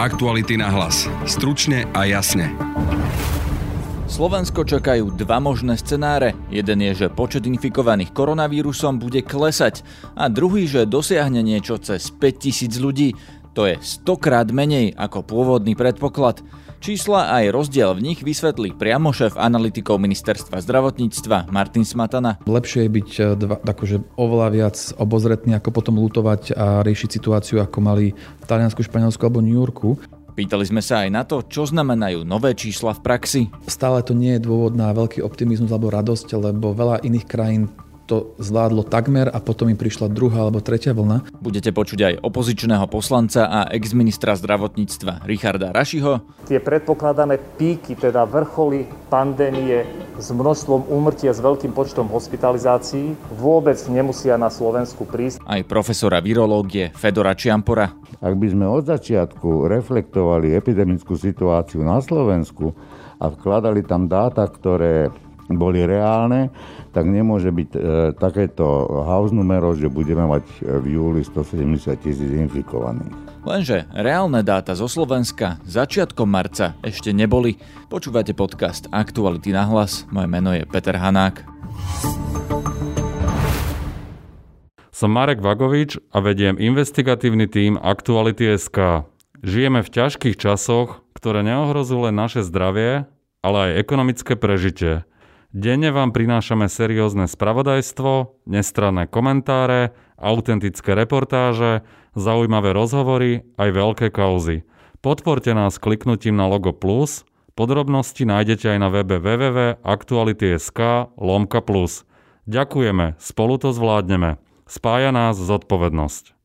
Aktuality na hlas. Stručne a jasne. Slovensko čakajú dva možné scenáre. Jeden je, že počet infikovaných koronavírusom bude klesať a druhý, že dosiahne niečo cez 5000 ľudí. To je stokrát menej ako pôvodný predpoklad. Čísla aj rozdiel v nich vysvetlí priamo šéf analytikov ministerstva zdravotníctva Martin Smatana. Lepšie je byť e, dva, akože oveľa viac obozretný, ako potom lutovať a riešiť situáciu, ako mali v Taliansku, Španielsku alebo New Yorku. Pýtali sme sa aj na to, čo znamenajú nové čísla v praxi. Stále to nie je dôvod na veľký optimizmus alebo radosť, lebo veľa iných krajín to zvládlo takmer a potom im prišla druhá alebo tretia vlna. Budete počuť aj opozičného poslanca a ex-ministra zdravotníctva Richarda Rašiho. Tie predpokladané píky, teda vrcholy pandémie s množstvom úmrtia, s veľkým počtom hospitalizácií vôbec nemusia na Slovensku prísť. Aj profesora virológie Fedora Čiampora. Ak by sme od začiatku reflektovali epidemickú situáciu na Slovensku a vkladali tam dáta, ktoré boli reálne, tak nemôže byť e, takéto house numero, že budeme mať e, v júli 170 tisíc infikovaných. Lenže reálne dáta zo Slovenska začiatkom marca ešte neboli. Počúvate podcast Aktuality na hlas. Moje meno je Peter Hanák. Som Marek Vagovič a vediem investigatívny tím Aktuality.sk. Žijeme v ťažkých časoch, ktoré neohrozujú len naše zdravie, ale aj ekonomické prežitie. Denne vám prinášame seriózne spravodajstvo, nestranné komentáre, autentické reportáže, zaujímavé rozhovory aj veľké kauzy. Podporte nás kliknutím na logo plus, podrobnosti nájdete aj na webe www.aktuality.sk lomka plus. Ďakujeme, spolu to zvládneme. Spája nás zodpovednosť.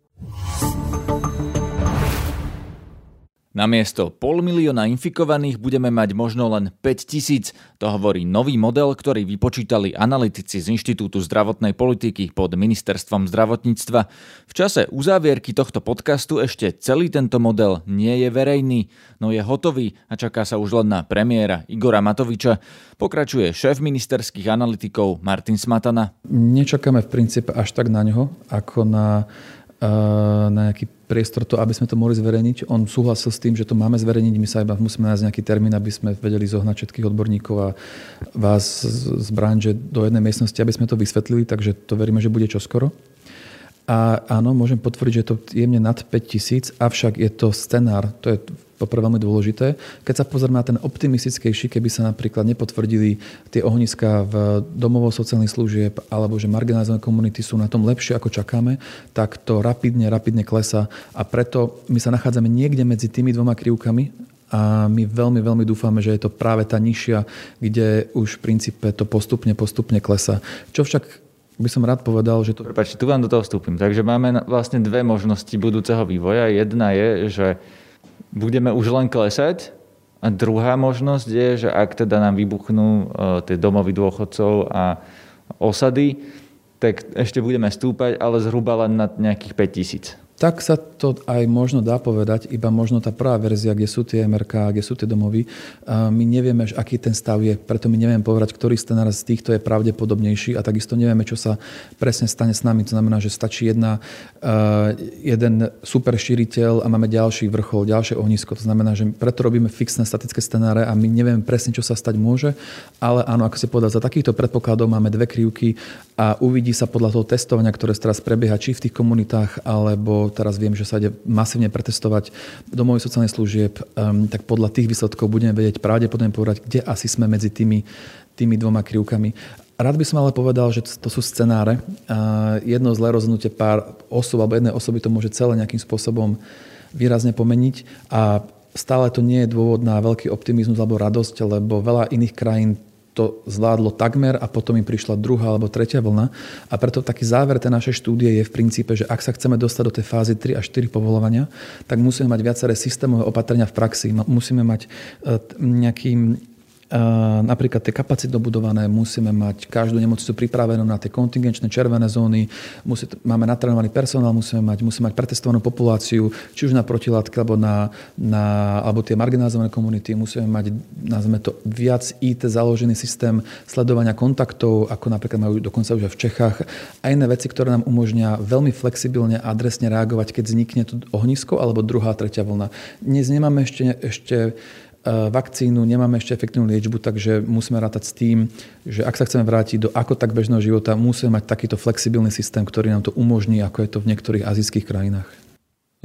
Namiesto pol milióna infikovaných budeme mať možno len 5 tisíc. To hovorí nový model, ktorý vypočítali analytici z Inštitútu zdravotnej politiky pod ministerstvom zdravotníctva. V čase uzávierky tohto podcastu ešte celý tento model nie je verejný, no je hotový a čaká sa už len na premiéra Igora Matoviča. Pokračuje šéf ministerských analytikov Martin Smatana. Nečakáme v princípe až tak na ňo, ako na na nejaký priestor to, aby sme to mohli zverejniť. On súhlasil s tým, že to máme zverejniť, my sa iba musíme nájsť nejaký termín, aby sme vedeli zohnať všetkých odborníkov a vás z branže do jednej miestnosti, aby sme to vysvetlili, takže to veríme, že bude čoskoro. A áno, môžem potvrdiť, že je to jemne nad 5000, avšak je to scenár, to je poprvé veľmi dôležité. Keď sa pozrieme na ten optimistickejší, keby sa napríklad nepotvrdili tie ohniska v domovov sociálnych služieb alebo že marginalizované komunity sú na tom lepšie, ako čakáme, tak to rapidne, rapidne klesa a preto my sa nachádzame niekde medzi tými dvoma krivkami a my veľmi, veľmi dúfame, že je to práve tá nižšia, kde už v princípe to postupne, postupne klesa. Čo však by som rád povedal, že to... Prepačte, tu vám do toho vstúpim. Takže máme vlastne dve možnosti budúceho vývoja. Jedna je, že budeme už len klesať. A druhá možnosť je, že ak teda nám vybuchnú e, tie domovy dôchodcov a osady, tak ešte budeme stúpať, ale zhruba len na nejakých 5 tisíc. Tak sa to aj možno dá povedať, iba možno tá prvá verzia, kde sú tie MRK, kde sú tie domovy. My nevieme, aký ten stav je, preto my nevieme povedať, ktorý scenár z týchto je pravdepodobnejší a takisto nevieme, čo sa presne stane s nami. To znamená, že stačí jedna, jeden super šíriteľ a máme ďalší vrchol, ďalšie ohnisko. To znamená, že preto robíme fixné statické scenáre a my nevieme presne, čo sa stať môže, ale áno, ako si povedal, za takýchto predpokladov máme dve krivky a uvidí sa podľa toho testovania, ktoré teraz prebieha, či v tých komunitách, alebo teraz viem, že sa ide masívne pretestovať domovy sociálnych služieb, um, tak podľa tých výsledkov budeme vedieť pravdepodobne povedať, kde asi sme medzi tými, tými dvoma krivkami. Rád by som ale povedal, že to sú scenáre. Jedno zlé rozhodnutie pár osob alebo jednej osoby to môže celé nejakým spôsobom výrazne pomeniť a stále to nie je dôvod na veľký optimizmus alebo radosť, lebo veľa iných krajín to zvládlo takmer a potom im prišla druhá alebo tretia vlna. A preto taký záver tej našej štúdie je v princípe, že ak sa chceme dostať do tej fázy 3 až 4 povolovania, tak musíme mať viaceré systémové opatrenia v praxi. Musíme mať e, nejaký napríklad tie kapacitno budované, musíme mať každú nemocnicu pripravenú na tie kontingenčné červené zóny, musí, máme natrénovaný personál, musíme mať, musíme mať pretestovanú populáciu, či už na protilátky, alebo, na, na, alebo tie marginalizované komunity, musíme mať, nazveme to, viac IT založený systém sledovania kontaktov, ako napríklad majú dokonca už aj v Čechách, a iné veci, ktoré nám umožnia veľmi flexibilne a adresne reagovať, keď vznikne to ohnisko alebo druhá, tretia vlna. Dnes nemáme ešte, ešte vakcínu, nemáme ešte efektívnu liečbu, takže musíme rátať s tým, že ak sa chceme vrátiť do ako tak bežného života, musíme mať takýto flexibilný systém, ktorý nám to umožní, ako je to v niektorých azijských krajinách.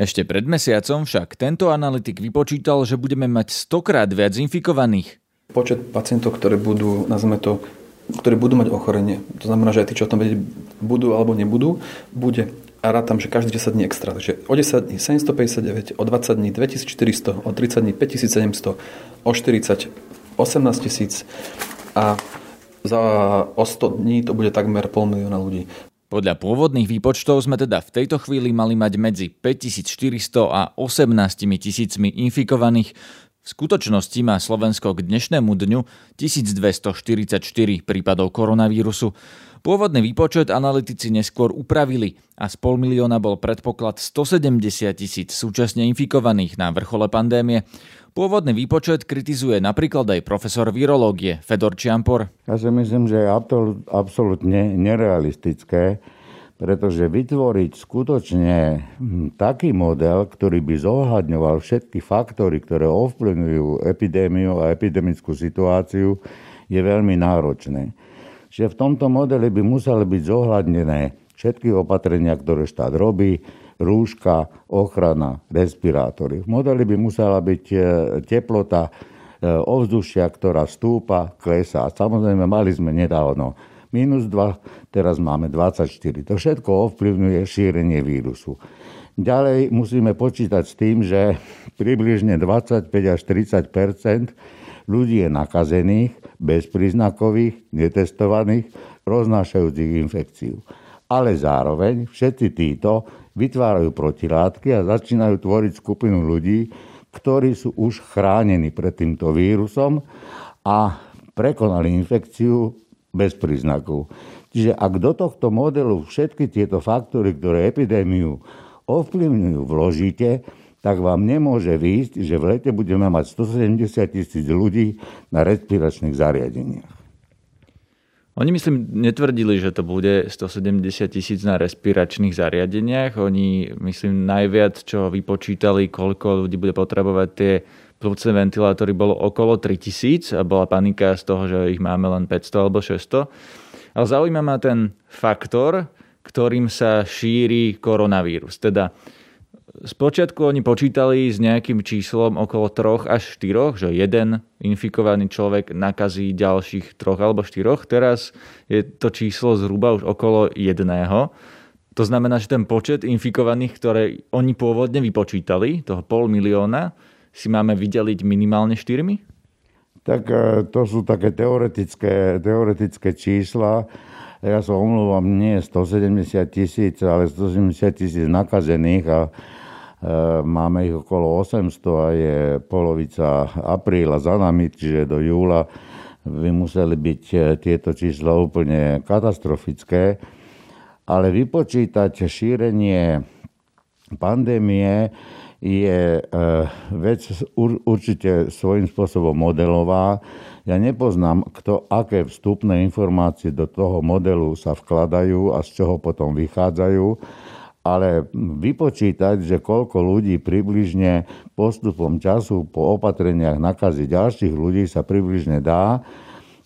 Ešte pred mesiacom však tento analytik vypočítal, že budeme mať stokrát viac infikovaných. Počet pacientov, ktoré budú, nazveme to, ktorí budú mať ochorenie, to znamená, že aj tí, čo o tom vedieť budú alebo nebudú, bude a rátam, že každý 10 dní extra. Takže o 10 dní 759, o 20 dní 2400, o 30 dní 5700, o 40 18 tisíc a za o 100 dní to bude takmer pol milióna ľudí. Podľa pôvodných výpočtov sme teda v tejto chvíli mali mať medzi 5400 a 18 tisícmi infikovaných. Skutočnosti má Slovensko k dnešnému dňu 1244 prípadov koronavírusu. Pôvodný výpočet analytici neskôr upravili a z pol milióna bol predpoklad 170 tisíc súčasne infikovaných na vrchole pandémie. Pôvodný výpočet kritizuje napríklad aj profesor virológie Fedor Čiampor. Ja si myslím, že je absolútne nerealistické, pretože vytvoriť skutočne hm, taký model, ktorý by zohľadňoval všetky faktory, ktoré ovplyvňujú epidémiu a epidemickú situáciu, je veľmi náročné že v tomto modeli by museli byť zohľadnené všetky opatrenia, ktoré štát robí, rúška, ochrana, respirátory. V modeli by musela byť e, teplota e, ovzdušia, ktorá stúpa, klesá. Samozrejme, mali sme nedávno minus 2, teraz máme 24. To všetko ovplyvňuje šírenie vírusu. Ďalej musíme počítať s tým, že približne 25 až 30% ľudí je nakazených, bezpríznakových, netestovaných, roznášajúcich infekciu. Ale zároveň všetci títo vytvárajú protilátky a začínajú tvoriť skupinu ľudí, ktorí sú už chránení pred týmto vírusom a prekonali infekciu bez príznakov. Čiže ak do tohto modelu všetky tieto faktory, ktoré epidémiu ovplyvňujú, vložíte, tak vám nemôže výjsť, že v lete budeme mať 170 tisíc ľudí na respiračných zariadeniach. Oni myslím netvrdili, že to bude 170 tisíc na respiračných zariadeniach. Oni myslím najviac, čo vypočítali, koľko ľudí bude potrebovať tie plúcne ventilátory, bolo okolo 3000 a bola panika z toho, že ich máme len 500 alebo 600. Ale zaujíma ma ten faktor, ktorým sa šíri koronavírus. Teda Spočiatku oni počítali s nejakým číslom okolo 3 až 4, že jeden infikovaný človek nakazí ďalších troch alebo štyroch. Teraz je to číslo zhruba už okolo jedného. To znamená, že ten počet infikovaných, ktoré oni pôvodne vypočítali, toho pol milióna, si máme vydeliť minimálne štyrmi? Tak e, to sú také teoretické, teoretické čísla. Ja sa omlúvam, nie 170 tisíc, ale 170 tisíc nakazených a Eh, máme ich okolo 800 a je polovica apríla za nami, čiže do júla by museli byť eh, tieto čísla úplne katastrofické. Ale vypočítať šírenie pandémie je eh, vec určite svojím spôsobom modelová. Ja nepoznám, kto, aké vstupné informácie do toho modelu sa vkladajú a z čoho potom vychádzajú ale vypočítať, že koľko ľudí približne postupom času po opatreniach nakazí ďalších ľudí sa približne dá.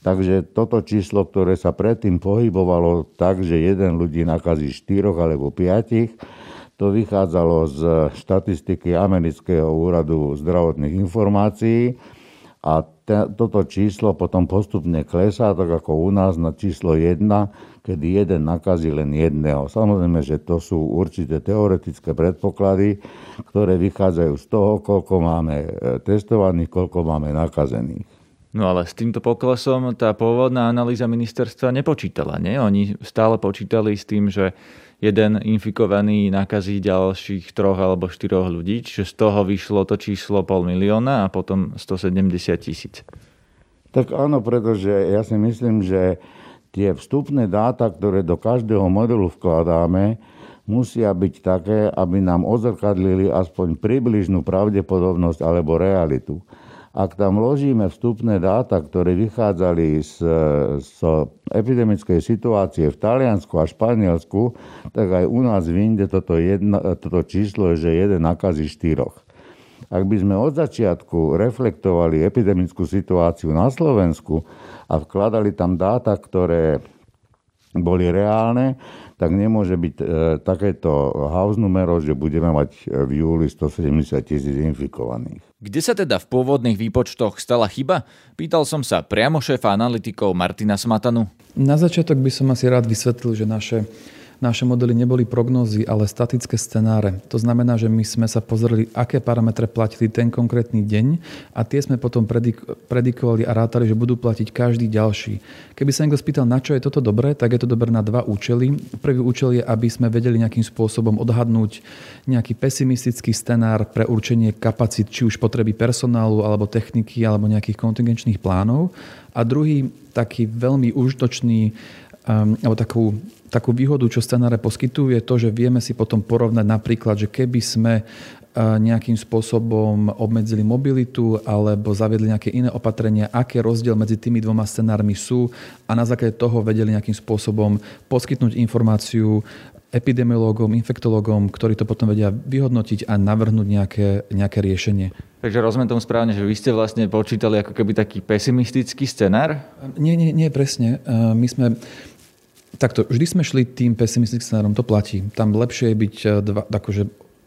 Takže toto číslo, ktoré sa predtým pohybovalo tak, že jeden ľudí nakazí štyroch alebo piatich, to vychádzalo z štatistiky Amerického úradu zdravotných informácií a te, toto číslo potom postupne klesá, tak ako u nás na číslo 1 kedy jeden nakazí len jedného. Samozrejme, že to sú určité teoretické predpoklady, ktoré vychádzajú z toho, koľko máme e, testovaných, koľko máme nakazených. No ale s týmto poklesom tá pôvodná analýza ministerstva nepočítala, nie? Oni stále počítali s tým, že jeden infikovaný nakazí ďalších troch alebo štyroch ľudí, čiže z toho vyšlo to číslo pol milióna a potom 170 tisíc. Tak áno, pretože ja si myslím, že tie vstupné dáta, ktoré do každého modelu vkladáme, musia byť také, aby nám ozrkadlili aspoň približnú pravdepodobnosť alebo realitu. Ak tam vložíme vstupné dáta, ktoré vychádzali z, z epidemickej situácie v Taliansku a Španielsku, tak aj u nás v Inde toto, jedna, toto číslo že jeden nakazí štyroch. Ak by sme od začiatku reflektovali epidemickú situáciu na Slovensku a vkladali tam dáta, ktoré boli reálne, tak nemôže byť e, takéto house numero, že budeme mať e, v júli 170 tisíc infikovaných. Kde sa teda v pôvodných výpočtoch stala chyba? Pýtal som sa priamo šéfa analytikov Martina Smatanu. Na začiatok by som asi rád vysvetlil, že naše naše modely neboli prognózy, ale statické scenáre. To znamená, že my sme sa pozreli, aké parametre platili ten konkrétny deň a tie sme potom predik- predikovali a rátali, že budú platiť každý ďalší. Keby sa niekto spýtal, na čo je toto dobré, tak je to dobré na dva účely. Prvý účel je, aby sme vedeli nejakým spôsobom odhadnúť nejaký pesimistický scenár pre určenie kapacít, či už potreby personálu, alebo techniky, alebo nejakých kontingenčných plánov. A druhý taký veľmi užitočný um, alebo takú takú výhodu, čo scenáre poskytujú, je to, že vieme si potom porovnať napríklad, že keby sme e, nejakým spôsobom obmedzili mobilitu alebo zaviedli nejaké iné opatrenia, aké rozdiel medzi tými dvoma scenármi sú a na základe toho vedeli nejakým spôsobom poskytnúť informáciu epidemiológom, infektológom, ktorí to potom vedia vyhodnotiť a navrhnúť nejaké, nejaké riešenie. Takže rozumiem tomu správne, že vy ste vlastne počítali ako keby taký pesimistický scenár? Nie, nie, nie, presne. E, my sme Takto, vždy sme šli tým pesimistickým scenárom, to platí. Tam lepšie je byť eh, dva, akože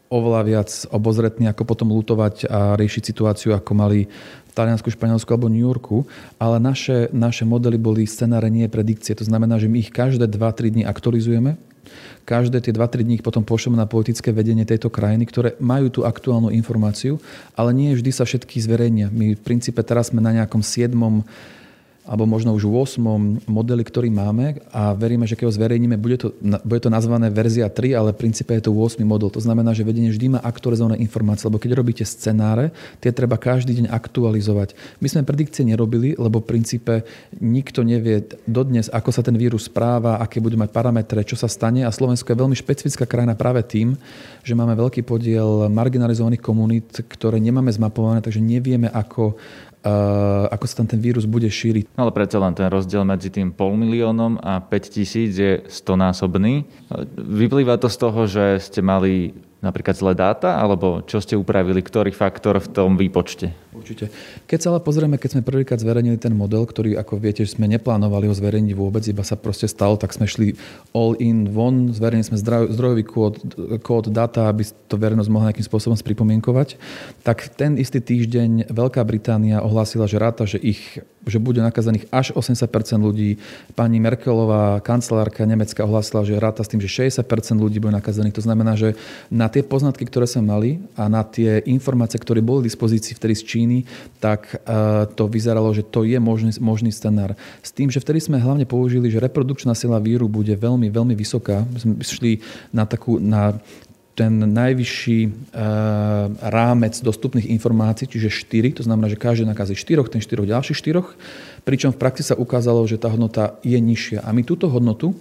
oveľa viac obozretný, ako potom lutovať a riešiť situáciu, ako mali v Taliansku, Španielsku alebo New Yorku. Ale naše, naše modely boli scenáre, nie predikcie. To znamená, že my ich každé 2-3 dní aktualizujeme. Každé tie 2-3 dní potom pošleme na politické vedenie tejto krajiny, ktoré majú tú aktuálnu informáciu, ale nie vždy sa všetky zverejnia. My v princípe teraz sme na nejakom 7 alebo možno už v 8. modeli, ktorý máme a veríme, že keď ho zverejníme, bude to, bude to nazvané verzia 3, ale v princípe je to 8. model. To znamená, že vedenie vždy má aktualizované informácie, lebo keď robíte scenáre, tie treba každý deň aktualizovať. My sme predikcie nerobili, lebo v princípe nikto nevie dodnes, ako sa ten vírus správa, aké budú mať parametre, čo sa stane a Slovensko je veľmi špecifická krajina práve tým, že máme veľký podiel marginalizovaných komunít, ktoré nemáme zmapované, takže nevieme, ako ako sa tam ten vírus bude šíriť. No ale predsa len ten rozdiel medzi tým pol miliónom a 5 tisíc je stonásobný. Vyplýva to z toho, že ste mali napríklad zlé dáta, alebo čo ste upravili, ktorý faktor v tom výpočte? Určite. Keď sa ale pozrieme, keď sme prvýkrát zverejnili ten model, ktorý, ako viete, sme neplánovali ho zverejniť vôbec, iba sa proste stalo, tak sme šli all in von, zverejnili sme zdrojový kód, kód data, aby to verejnosť mohla nejakým spôsobom spripomienkovať. Tak ten istý týždeň Veľká Británia ohlásila, že ráta, že ich že bude nakazaných až 80% ľudí. Pani Merkelová, kancelárka Nemecka, ohlásila, že ráta s tým, že 60 ľudí bude nakazených. To znamená, že na tie poznatky, ktoré sme mali a na tie informácie, ktoré boli v dispozícii vtedy z Číny, tak e, to vyzeralo, že to je možný, možný scenár. S tým, že vtedy sme hlavne použili, že reprodukčná sila víru bude veľmi, veľmi vysoká. Sme šli na takú, na ten najvyšší e, rámec dostupných informácií, čiže 4, to znamená, že každý nakazí 4, ten 4 ďalších 4, pričom v praxi sa ukázalo, že tá hodnota je nižšia. A my túto hodnotu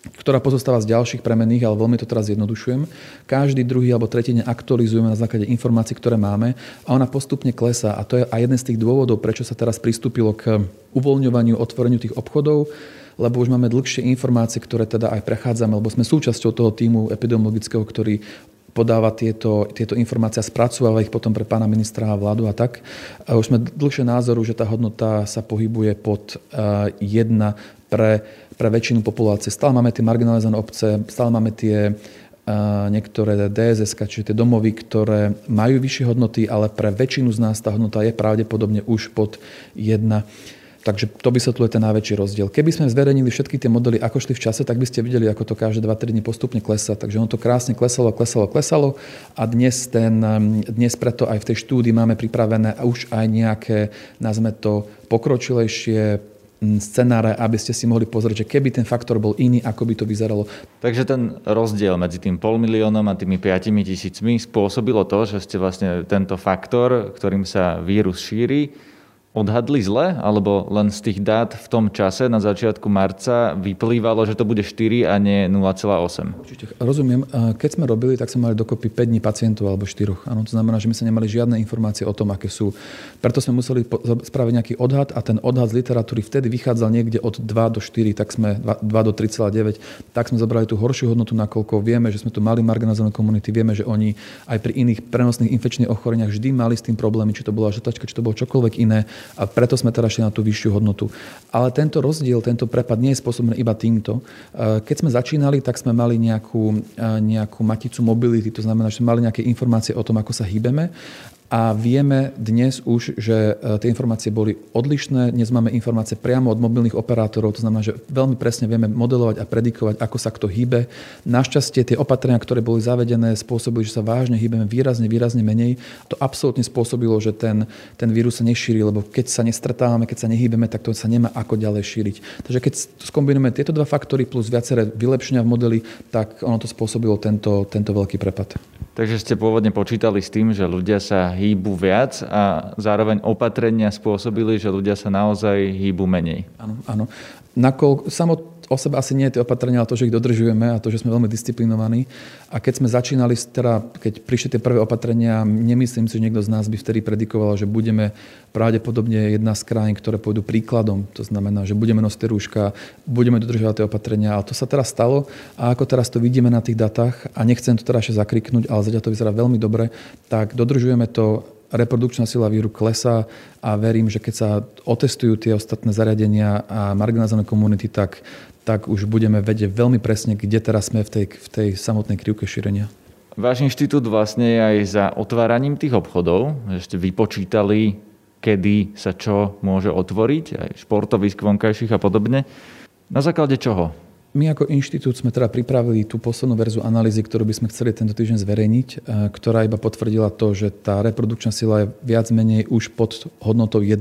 ktorá pozostáva z ďalších premenných, ale veľmi to teraz zjednodušujem. Každý druhý alebo tretí deň aktualizujeme na základe informácií, ktoré máme a ona postupne klesá. A to je aj jeden z tých dôvodov, prečo sa teraz pristúpilo k uvoľňovaniu, otvoreniu tých obchodov, lebo už máme dlhšie informácie, ktoré teda aj prechádzame, lebo sme súčasťou toho týmu epidemiologického, ktorý podáva tieto, tieto informácie a spracováva ich potom pre pána ministra a vládu a tak. Už sme dlhšie názoru, že tá hodnota sa pohybuje pod 1 pre pre väčšinu populácie. Stále máme tie marginalizované obce, stále máme tie niektoré DSS, čiže tie domovy, ktoré majú vyššie hodnoty, ale pre väčšinu z nás tá hodnota je pravdepodobne už pod 1. Takže to vysvetľuje ten najväčší rozdiel. Keby sme zverejnili všetky tie modely, ako šli v čase, tak by ste videli, ako to každé 2-3 dní postupne klesá. Takže ono to krásne klesalo, klesalo, klesalo a dnes, ten, dnes preto aj v tej štúdii máme pripravené už aj nejaké, nazme to, pokročilejšie scenáre, aby ste si mohli pozrieť, že keby ten faktor bol iný, ako by to vyzeralo. Takže ten rozdiel medzi tým pol miliónom a tými 5 tisícmi spôsobilo to, že ste vlastne tento faktor, ktorým sa vírus šíri, odhadli zle, alebo len z tých dát v tom čase na začiatku marca vyplývalo, že to bude 4 a nie 0,8? Určite, rozumiem. Keď sme robili, tak sme mali dokopy 5 dní pacientov alebo 4. Áno, to znamená, že my sme nemali žiadne informácie o tom, aké sú. Preto sme museli spraviť nejaký odhad a ten odhad z literatúry vtedy vychádzal niekde od 2 do 4, tak sme 2 do 3,9. Tak sme zobrali tú horšiu hodnotu, nakoľko vieme, že sme tu mali marginalizované komunity, vieme, že oni aj pri iných prenosných infekčných ochoreniach vždy mali s tým problémy, či to bola žltačka, či to bolo čokoľvek iné a preto sme teda šli na tú vyššiu hodnotu. Ale tento rozdiel, tento prepad nie je spôsobený iba týmto. E, keď sme začínali, tak sme mali nejakú, e, nejakú maticu mobility, to znamená, že sme mali nejaké informácie o tom, ako sa hýbeme a vieme dnes už, že e, tie informácie boli odlišné. Dnes máme informácie priamo od mobilných operátorov, to znamená, že veľmi presne vieme modelovať a predikovať, ako sa kto hýbe. Našťastie tie opatrenia, ktoré boli zavedené, spôsobili, že sa vážne hýbeme výrazne, výrazne menej. To absolútne spôsobilo, že ten, ten vírus sa nešíri, lebo keď sa nestretávame, keď sa nehýbeme, tak to sa nemá ako ďalej šíriť. Takže keď skombinujeme tieto dva faktory plus viaceré vylepšenia v modeli, tak ono to spôsobilo tento, tento veľký prepad. Takže ste pôvodne počítali s tým, že ľudia sa hýbu viac a zároveň opatrenia spôsobili, že ľudia sa naozaj hýbu menej. Áno, áno. Nakol, samo o sebe asi nie je tie opatrenia, ale to, že ich dodržujeme a to, že sme veľmi disciplinovaní. A keď sme začínali, teda, keď prišli tie prvé opatrenia, nemyslím si, že niekto z nás by vtedy predikoval, že budeme pravdepodobne jedna z krajín, ktoré pôjdu príkladom. To znamená, že budeme nosiť rúška, budeme dodržovať tie opatrenia. Ale to sa teraz stalo a ako teraz to vidíme na tých datách, a nechcem to teraz ešte zakriknúť, ale zatiaľ to vyzerá veľmi dobre, tak dodržujeme to reprodukčná sila víru klesá a verím, že keď sa otestujú tie ostatné zariadenia a marginalizované komunity, tak, tak už budeme vedieť veľmi presne, kde teraz sme v tej, v tej samotnej krivke šírenia. Váš inštitút vlastne je aj za otváraním tých obchodov, že ste vypočítali, kedy sa čo môže otvoriť, aj športovisk vonkajších a podobne. Na základe čoho? My ako inštitút sme teda pripravili tú poslednú verzu analýzy, ktorú by sme chceli tento týždeň zverejniť, e, ktorá iba potvrdila to, že tá reprodukčná sila je viac menej už pod hodnotou 1.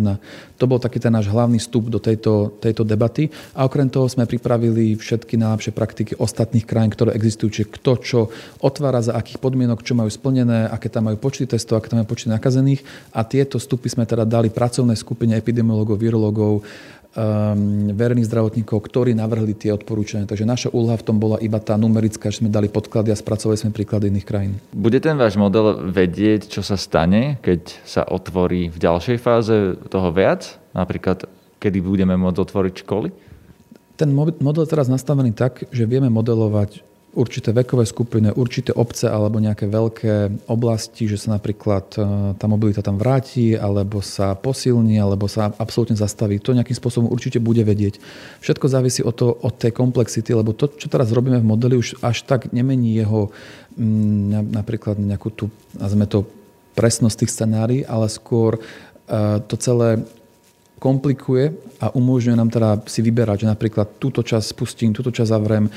To bol taký ten náš hlavný vstup do tejto, tejto debaty. A okrem toho sme pripravili všetky najlepšie praktiky ostatných krajín, ktoré existujú, čiže kto čo otvára, za akých podmienok, čo majú splnené, aké tam majú počty testov, aké tam majú počty nakazených. A tieto vstupy sme teda dali pracovnej skupine epidemiologov, virológov, verejných zdravotníkov, ktorí navrhli tie odporúčania. Takže naša úloha v tom bola iba tá numerická, že sme dali podklady a spracovali sme príklady iných krajín. Bude ten váš model vedieť, čo sa stane, keď sa otvorí v ďalšej fáze toho viac? Napríklad, kedy budeme môcť otvoriť školy? Ten model je teraz nastavený tak, že vieme modelovať určité vekové skupiny, určité obce alebo nejaké veľké oblasti, že sa napríklad e, tá mobilita tam vráti, alebo sa posilní, alebo sa absolútne zastaví. To nejakým spôsobom určite bude vedieť. Všetko závisí od, to, od tej komplexity, lebo to, čo teraz robíme v modeli, už až tak nemení jeho mm, napríklad nejakú tú, nazveme to, presnosť tých scenárií, ale skôr e, to celé komplikuje a umožňuje nám teda si vyberať, že napríklad túto časť spustím, túto časť zavrem,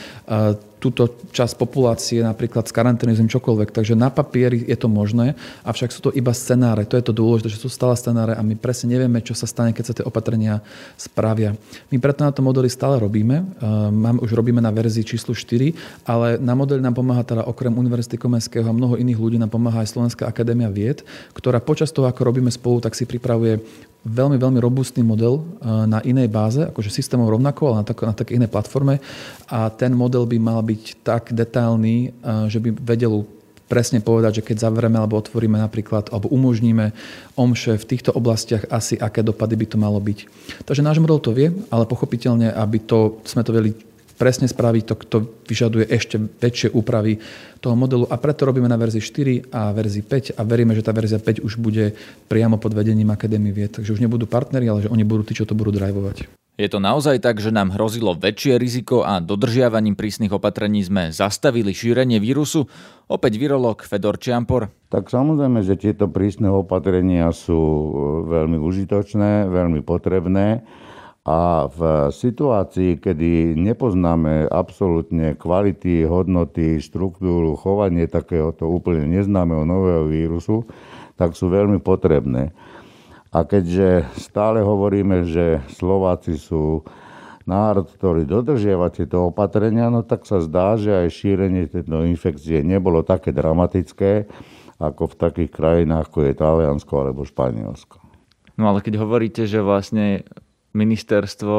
túto časť populácie napríklad z karantény čokoľvek. Takže na papieri je to možné, avšak sú to iba scenáre. To je to dôležité, že sú stále scenáre a my presne nevieme, čo sa stane, keď sa tie opatrenia spravia. My preto na to modely stále robíme. Mám, už robíme na verzii číslo 4, ale na modeli nám pomáha teda okrem Univerzity Komenského a mnoho iných ľudí nám pomáha aj Slovenská akadémia vied, ktorá počas toho, ako robíme spolu, tak si pripravuje veľmi, veľmi robustný model na inej báze, akože systémom rovnako, ale na, tak, na také inej platforme. A ten model by mal byť tak detailný, eh, že by vedel presne povedať, že keď zavrieme alebo otvoríme napríklad, alebo umožníme omše v týchto oblastiach asi, aké dopady by to malo byť. Takže náš model to vie, ale pochopiteľne, aby to, sme to vedeli presne spraviť, to, to vyžaduje ešte väčšie úpravy toho modelu a preto robíme na verzii 4 a verzii 5 a veríme, že tá verzia 5 už bude priamo pod vedením Akadémie vied. Takže už nebudú partneri, ale že oni budú tí, čo to budú drivovať. Je to naozaj tak, že nám hrozilo väčšie riziko a dodržiavaním prísnych opatrení sme zastavili šírenie vírusu? Opäť virológ Fedor Čiampor. Tak samozrejme, že tieto prísne opatrenia sú e, veľmi užitočné, veľmi potrebné. A v situácii, kedy nepoznáme absolútne kvality, hodnoty, štruktúru, chovanie takéhoto úplne neznámeho nového vírusu, tak sú veľmi potrebné. A keďže stále hovoríme, že Slováci sú národ, ktorý dodržiava tieto opatrenia, no tak sa zdá, že aj šírenie tejto infekcie nebolo také dramatické, ako v takých krajinách, ako je Taliansko alebo Španielsko. No ale keď hovoríte, že vlastne ministerstvo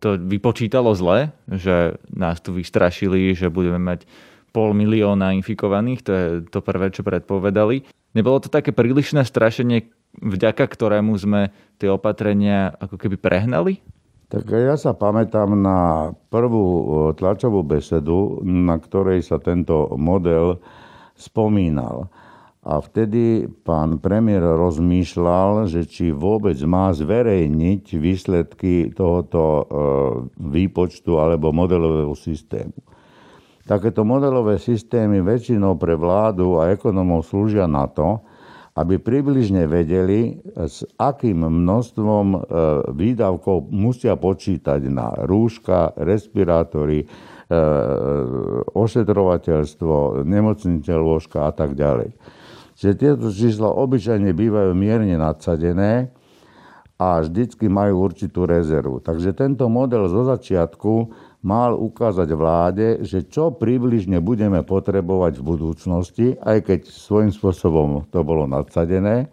to vypočítalo zle, že nás tu vystrašili, že budeme mať pol milióna infikovaných, to je to prvé, čo predpovedali. Nebolo to také prílišné strašenie, vďaka ktorému sme tie opatrenia ako keby prehnali? Tak ja sa pamätám na prvú tlačovú besedu, na ktorej sa tento model spomínal. A vtedy pán premiér rozmýšľal, že či vôbec má zverejniť výsledky tohoto e, výpočtu alebo modelového systému. Takéto modelové systémy väčšinou pre vládu a ekonomov slúžia na to, aby približne vedeli, s akým množstvom e, výdavkov musia počítať na rúška, respirátory, e, ošetrovateľstvo, nemocnice lôžka a tak ďalej že tieto čísla obyčajne bývajú mierne nadsadené a vždycky majú určitú rezervu. Takže tento model zo začiatku mal ukázať vláde, že čo približne budeme potrebovať v budúcnosti, aj keď svojím spôsobom to bolo nadsadené,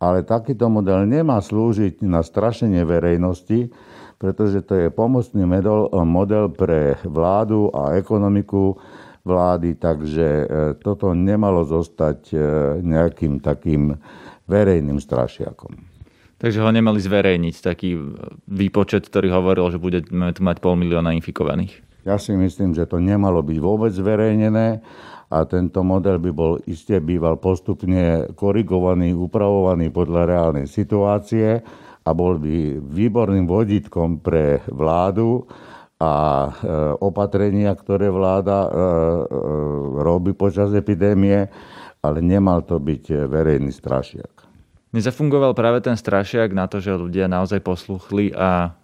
ale takýto model nemá slúžiť na strašenie verejnosti, pretože to je pomocný model, pre vládu a ekonomiku, vlády, takže e, toto nemalo zostať e, nejakým takým verejným strašiakom. Takže ho nemali zverejniť, taký výpočet, ktorý hovoril, že budeme tu mať pol milióna infikovaných. Ja si myslím, že to nemalo byť vôbec zverejnené a tento model by bol iste býval postupne korigovaný, upravovaný podľa reálnej situácie a bol by výborným vodítkom pre vládu, a e, opatrenia, ktoré vláda e, e, robí počas epidémie, ale nemal to byť verejný strašiak. Nezafungoval práve ten strašiak na to, že ľudia naozaj posluchli a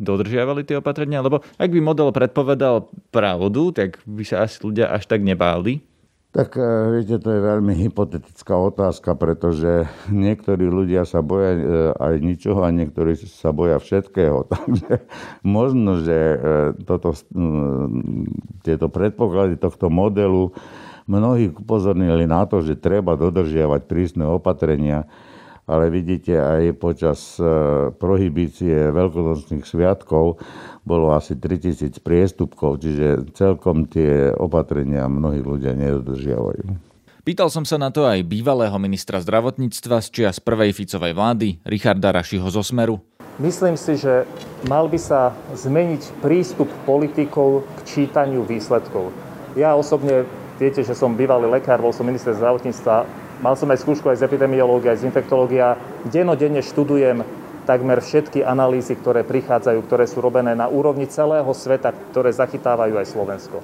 dodržiavali tie opatrenia? Lebo ak by model predpovedal pravdu, tak by sa asi ľudia až tak nebáli. Tak e, viete, to je veľmi hypotetická otázka, pretože niektorí ľudia sa boja e, aj ničoho a niektorí sa boja všetkého. Takže možno, že e, toto, tieto predpoklady tohto modelu mnohí upozornili na to, že treba dodržiavať prísne opatrenia, ale vidíte aj počas prohibície veľkonočných sviatkov bolo asi 3000 priestupkov, čiže celkom tie opatrenia mnohí ľudia nedodržiavajú. Pýtal som sa na to aj bývalého ministra zdravotníctva z čias prvej Ficovej vlády, Richarda Rašiho zo Smeru. Myslím si, že mal by sa zmeniť prístup politikov k čítaniu výsledkov. Ja osobne, viete, že som bývalý lekár, bol som minister zdravotníctva, mal som aj skúšku aj z epidemiológie, aj z infektológia. Denodenne študujem takmer všetky analýzy, ktoré prichádzajú, ktoré sú robené na úrovni celého sveta, ktoré zachytávajú aj Slovensko.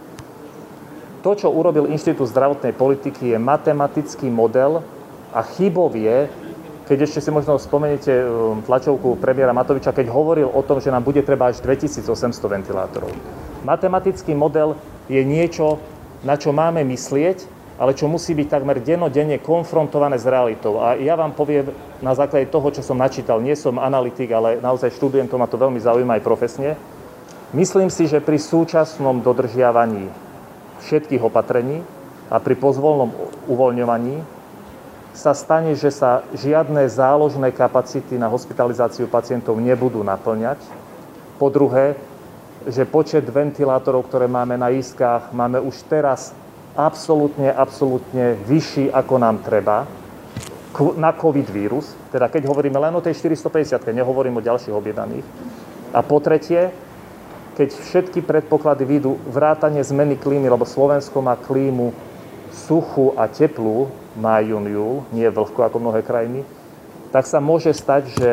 To, čo urobil Inštitút zdravotnej politiky, je matematický model a chybov je, keď ešte si možno spomeniete um, tlačovku premiéra Matoviča, keď hovoril o tom, že nám bude treba až 2800 ventilátorov. Matematický model je niečo, na čo máme myslieť ale čo musí byť takmer denodenne konfrontované s realitou. A ja vám poviem na základe toho, čo som načítal, nie som analytik, ale naozaj študujem to, ma to veľmi zaujíma aj profesne. Myslím si, že pri súčasnom dodržiavaní všetkých opatrení a pri pozvolnom uvoľňovaní sa stane, že sa žiadne záložné kapacity na hospitalizáciu pacientov nebudú naplňať. Po druhé, že počet ventilátorov, ktoré máme na iskách, máme už teraz absolútne, absolútne vyšší, ako nám treba na COVID vírus. Teda keď hovoríme len o tej 450, nehovorím o ďalších objednaných. A po tretie, keď všetky predpoklady výjdu vrátanie zmeny klímy, lebo Slovensko má klímu suchú a teplú, má jún, júl, nie vlhko ako mnohé krajiny, tak sa môže stať, že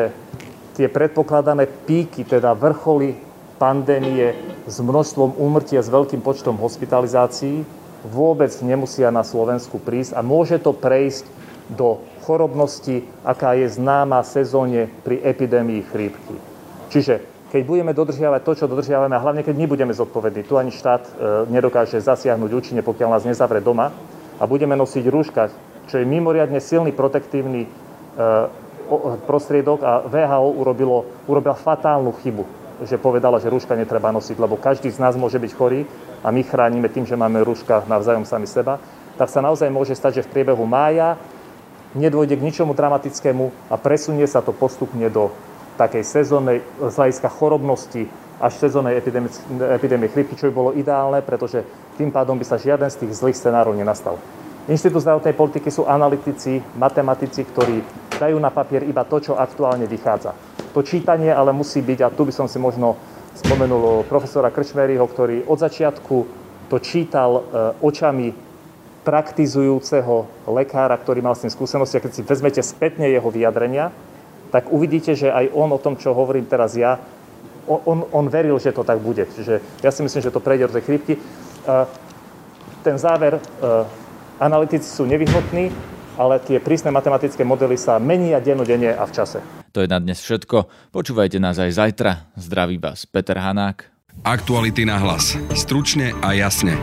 tie predpokladané píky, teda vrcholy pandémie s množstvom úmrtia, s veľkým počtom hospitalizácií, vôbec nemusia na Slovensku prísť a môže to prejsť do chorobnosti, aká je známa sezóne pri epidémii chrípky. Čiže keď budeme dodržiavať to, čo dodržiavame, a hlavne keď my budeme zodpovední, tu ani štát e, nedokáže zasiahnuť účinne, pokiaľ nás nezavre doma, a budeme nosiť rúška, čo je mimoriadne silný protektívny e, prostriedok a VHO urobilo, urobila fatálnu chybu, že povedala, že rúška netreba nosiť, lebo každý z nás môže byť chorý a my chránime tým, že máme rúška navzájom sami seba, tak sa naozaj môže stať, že v priebehu mája nedôjde k ničomu dramatickému a presunie sa to postupne do takej sezónnej z hľadiska chorobnosti až sezónnej epidémie chrypky, čo by bolo ideálne, pretože tým pádom by sa žiaden z tých zlých scenárov nenastal. Inštitút zdravotnej politiky sú analytici, matematici, ktorí dajú na papier iba to, čo aktuálne vychádza. To čítanie ale musí byť, a tu by som si možno spomenul profesora Krčmeryho, ktorý od začiatku to čítal e, očami praktizujúceho lekára, ktorý mal s tým skúsenosti. A keď si vezmete spätne jeho vyjadrenia, tak uvidíte, že aj on o tom, čo hovorím teraz ja, on, on veril, že to tak bude. Čiže ja si myslím, že to prejde do tej chrypky. Ten záver, e, analytici sú nevyhnutní, ale tie prísne matematické modely sa menia dennodenne a v čase. To je na dnes všetko. Počúvajte nás aj zajtra. Zdraví vás Peter Hanák. Aktuality na hlas. Stručne a jasne.